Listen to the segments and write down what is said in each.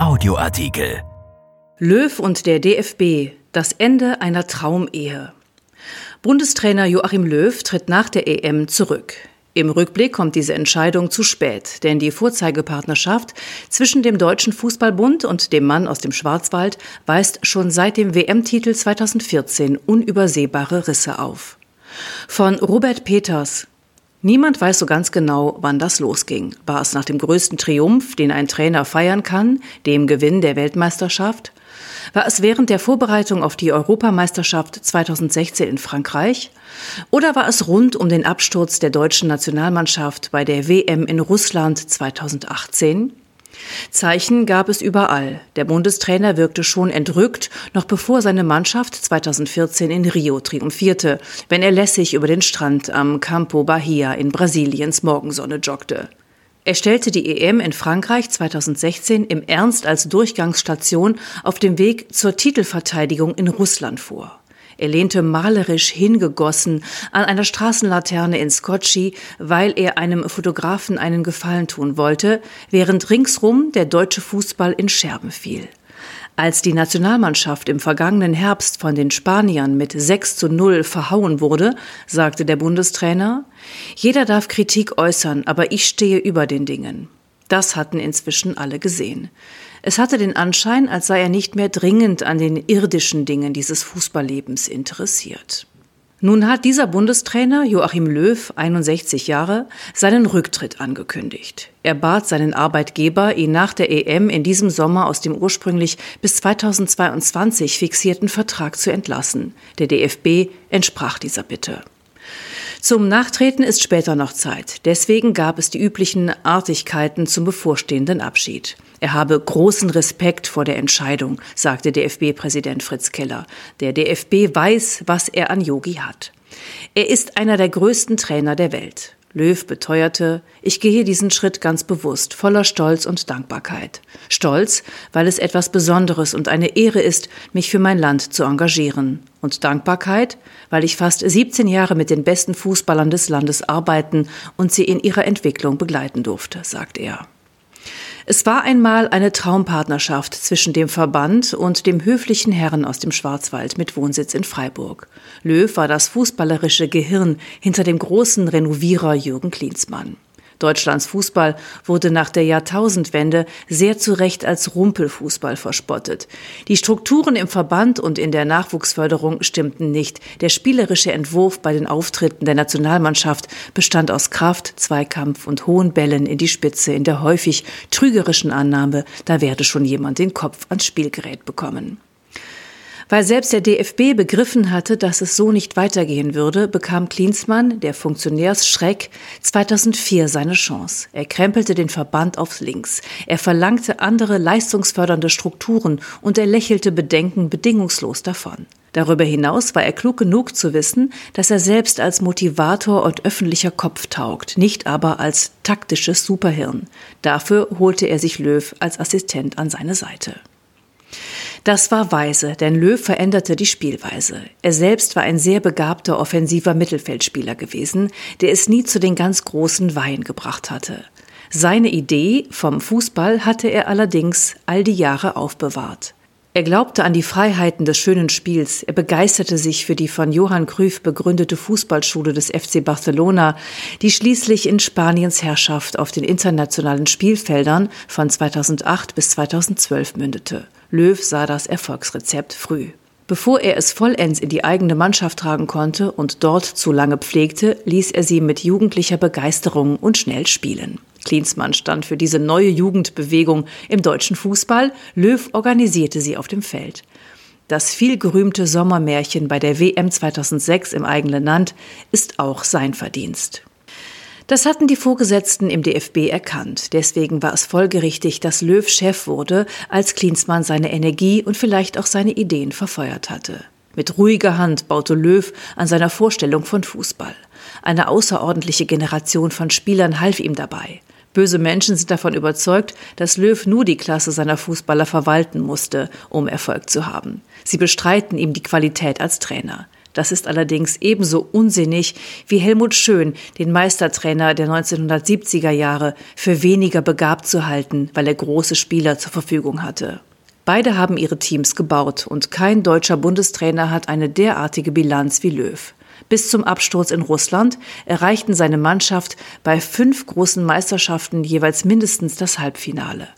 Audioartikel. Löw und der DFB. Das Ende einer Traumehe. Bundestrainer Joachim Löw tritt nach der EM zurück. Im Rückblick kommt diese Entscheidung zu spät, denn die Vorzeigepartnerschaft zwischen dem Deutschen Fußballbund und dem Mann aus dem Schwarzwald weist schon seit dem WM-Titel 2014 unübersehbare Risse auf. Von Robert Peters, Niemand weiß so ganz genau, wann das losging. War es nach dem größten Triumph, den ein Trainer feiern kann, dem Gewinn der Weltmeisterschaft? War es während der Vorbereitung auf die Europameisterschaft 2016 in Frankreich? Oder war es rund um den Absturz der deutschen Nationalmannschaft bei der WM in Russland 2018? Zeichen gab es überall. Der Bundestrainer wirkte schon entrückt, noch bevor seine Mannschaft 2014 in Rio triumphierte, wenn er lässig über den Strand am Campo Bahia in Brasiliens Morgensonne joggte. Er stellte die EM in Frankreich 2016 im Ernst als Durchgangsstation auf dem Weg zur Titelverteidigung in Russland vor. Er lehnte malerisch hingegossen an einer Straßenlaterne in Scotchy, weil er einem Fotografen einen Gefallen tun wollte, während ringsrum der deutsche Fußball in Scherben fiel. Als die Nationalmannschaft im vergangenen Herbst von den Spaniern mit 6 zu 0 verhauen wurde, sagte der Bundestrainer, jeder darf Kritik äußern, aber ich stehe über den Dingen. Das hatten inzwischen alle gesehen. Es hatte den Anschein, als sei er nicht mehr dringend an den irdischen Dingen dieses Fußballlebens interessiert. Nun hat dieser Bundestrainer Joachim Löw, 61 Jahre, seinen Rücktritt angekündigt. Er bat seinen Arbeitgeber, ihn nach der EM in diesem Sommer aus dem ursprünglich bis 2022 fixierten Vertrag zu entlassen. Der DFB entsprach dieser Bitte. Zum Nachtreten ist später noch Zeit. Deswegen gab es die üblichen Artigkeiten zum bevorstehenden Abschied. Er habe großen Respekt vor der Entscheidung, sagte DFB-Präsident Fritz Keller. Der DFB weiß, was er an Yogi hat. Er ist einer der größten Trainer der Welt. Löw beteuerte, ich gehe diesen Schritt ganz bewusst, voller Stolz und Dankbarkeit. Stolz, weil es etwas Besonderes und eine Ehre ist, mich für mein Land zu engagieren. Und Dankbarkeit, weil ich fast 17 Jahre mit den besten Fußballern des Landes arbeiten und sie in ihrer Entwicklung begleiten durfte, sagt er. Es war einmal eine Traumpartnerschaft zwischen dem Verband und dem höflichen Herrn aus dem Schwarzwald mit Wohnsitz in Freiburg. Löw war das fußballerische Gehirn hinter dem großen Renovierer Jürgen Klinsmann. Deutschlands Fußball wurde nach der Jahrtausendwende sehr zu Recht als Rumpelfußball verspottet. Die Strukturen im Verband und in der Nachwuchsförderung stimmten nicht. Der spielerische Entwurf bei den Auftritten der Nationalmannschaft bestand aus Kraft, Zweikampf und hohen Bällen in die Spitze in der häufig trügerischen Annahme, da werde schon jemand den Kopf ans Spielgerät bekommen. Weil selbst der DFB begriffen hatte, dass es so nicht weitergehen würde, bekam Klinsmann, der Funktionärsschreck, 2004 seine Chance. Er krempelte den Verband aufs Links. Er verlangte andere leistungsfördernde Strukturen und er lächelte Bedenken bedingungslos davon. Darüber hinaus war er klug genug zu wissen, dass er selbst als Motivator und öffentlicher Kopf taugt, nicht aber als taktisches Superhirn. Dafür holte er sich Löw als Assistent an seine Seite. Das war weise, denn Löw veränderte die Spielweise. Er selbst war ein sehr begabter offensiver Mittelfeldspieler gewesen, der es nie zu den ganz großen Weihen gebracht hatte. Seine Idee vom Fußball hatte er allerdings all die Jahre aufbewahrt. Er glaubte an die Freiheiten des schönen Spiels. Er begeisterte sich für die von Johann Cruyff begründete Fußballschule des FC Barcelona, die schließlich in Spaniens Herrschaft auf den internationalen Spielfeldern von 2008 bis 2012 mündete. Löw sah das Erfolgsrezept früh. Bevor er es vollends in die eigene Mannschaft tragen konnte und dort zu lange pflegte, ließ er sie mit jugendlicher Begeisterung und schnell spielen. Klinsmann stand für diese neue Jugendbewegung im deutschen Fußball, Löw organisierte sie auf dem Feld. Das vielgerühmte Sommermärchen bei der WM 2006 im eigenen Land ist auch sein Verdienst. Das hatten die Vorgesetzten im DFB erkannt. Deswegen war es folgerichtig, dass Löw Chef wurde, als Klinsmann seine Energie und vielleicht auch seine Ideen verfeuert hatte. Mit ruhiger Hand baute Löw an seiner Vorstellung von Fußball. Eine außerordentliche Generation von Spielern half ihm dabei. Böse Menschen sind davon überzeugt, dass Löw nur die Klasse seiner Fußballer verwalten musste, um Erfolg zu haben. Sie bestreiten ihm die Qualität als Trainer. Das ist allerdings ebenso unsinnig wie Helmut Schön, den Meistertrainer der 1970er Jahre, für weniger begabt zu halten, weil er große Spieler zur Verfügung hatte. Beide haben ihre Teams gebaut und kein deutscher Bundestrainer hat eine derartige Bilanz wie Löw. Bis zum Absturz in Russland erreichten seine Mannschaft bei fünf großen Meisterschaften jeweils mindestens das Halbfinale.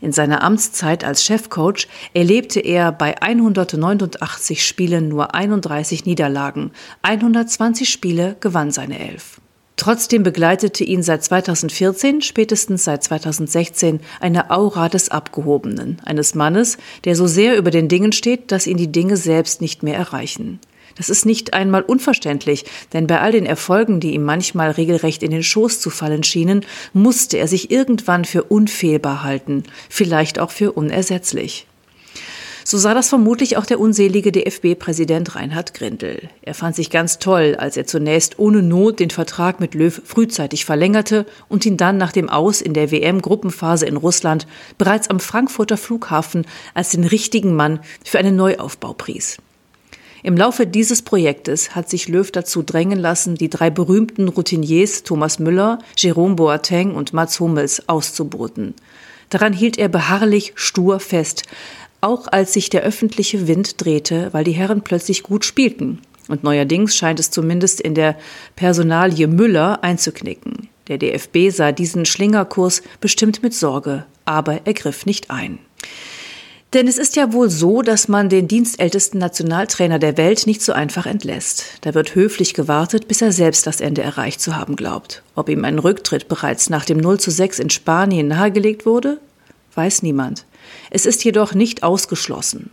In seiner Amtszeit als Chefcoach erlebte er bei 189 Spielen nur 31 Niederlagen. 120 Spiele gewann seine Elf. Trotzdem begleitete ihn seit 2014, spätestens seit 2016, eine Aura des Abgehobenen, eines Mannes, der so sehr über den Dingen steht, dass ihn die Dinge selbst nicht mehr erreichen. Das ist nicht einmal unverständlich, denn bei all den Erfolgen, die ihm manchmal regelrecht in den Schoß zu fallen schienen, musste er sich irgendwann für unfehlbar halten, vielleicht auch für unersetzlich. So sah das vermutlich auch der unselige DFB-Präsident Reinhard Grindel. Er fand sich ganz toll, als er zunächst ohne Not den Vertrag mit Löw frühzeitig verlängerte und ihn dann nach dem Aus in der WM-Gruppenphase in Russland bereits am Frankfurter Flughafen als den richtigen Mann für einen Neuaufbau pries. Im Laufe dieses Projektes hat sich Löw dazu drängen lassen, die drei berühmten Routiniers Thomas Müller, Jerome Boateng und Mats Hummels auszuboten. Daran hielt er beharrlich stur fest, auch als sich der öffentliche Wind drehte, weil die Herren plötzlich gut spielten. Und neuerdings scheint es zumindest in der Personalie Müller einzuknicken. Der DFB sah diesen Schlingerkurs bestimmt mit Sorge, aber er griff nicht ein. Denn es ist ja wohl so, dass man den dienstältesten Nationaltrainer der Welt nicht so einfach entlässt. Da wird höflich gewartet, bis er selbst das Ende erreicht zu haben glaubt. Ob ihm ein Rücktritt bereits nach dem 0 zu 6 in Spanien nahegelegt wurde, weiß niemand. Es ist jedoch nicht ausgeschlossen.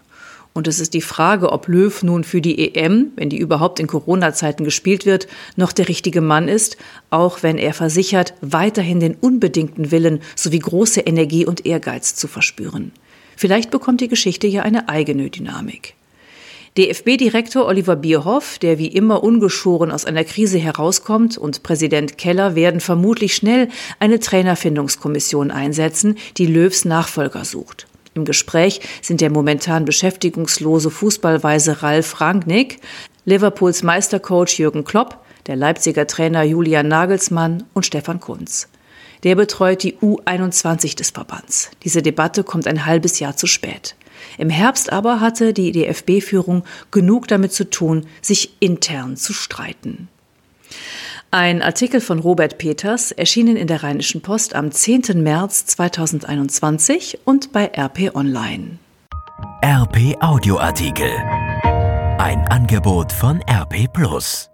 Und es ist die Frage, ob Löw nun für die EM, wenn die überhaupt in Corona-Zeiten gespielt wird, noch der richtige Mann ist, auch wenn er versichert, weiterhin den unbedingten Willen sowie große Energie und Ehrgeiz zu verspüren. Vielleicht bekommt die Geschichte ja eine eigene Dynamik. DFB-Direktor Oliver Bierhoff, der wie immer ungeschoren aus einer Krise herauskommt, und Präsident Keller werden vermutlich schnell eine Trainerfindungskommission einsetzen, die Löws Nachfolger sucht. Im Gespräch sind der momentan beschäftigungslose Fußballweise Ralf Rangnick, Liverpools Meistercoach Jürgen Klopp, der Leipziger Trainer Julian Nagelsmann und Stefan Kunz. Der betreut die U21 des Verbands. Diese Debatte kommt ein halbes Jahr zu spät. Im Herbst aber hatte die DFB-Führung genug damit zu tun, sich intern zu streiten. Ein Artikel von Robert Peters, erschienen in der Rheinischen Post am 10. März 2021 und bei RP Online. RP Audioartikel. Ein Angebot von RP Plus.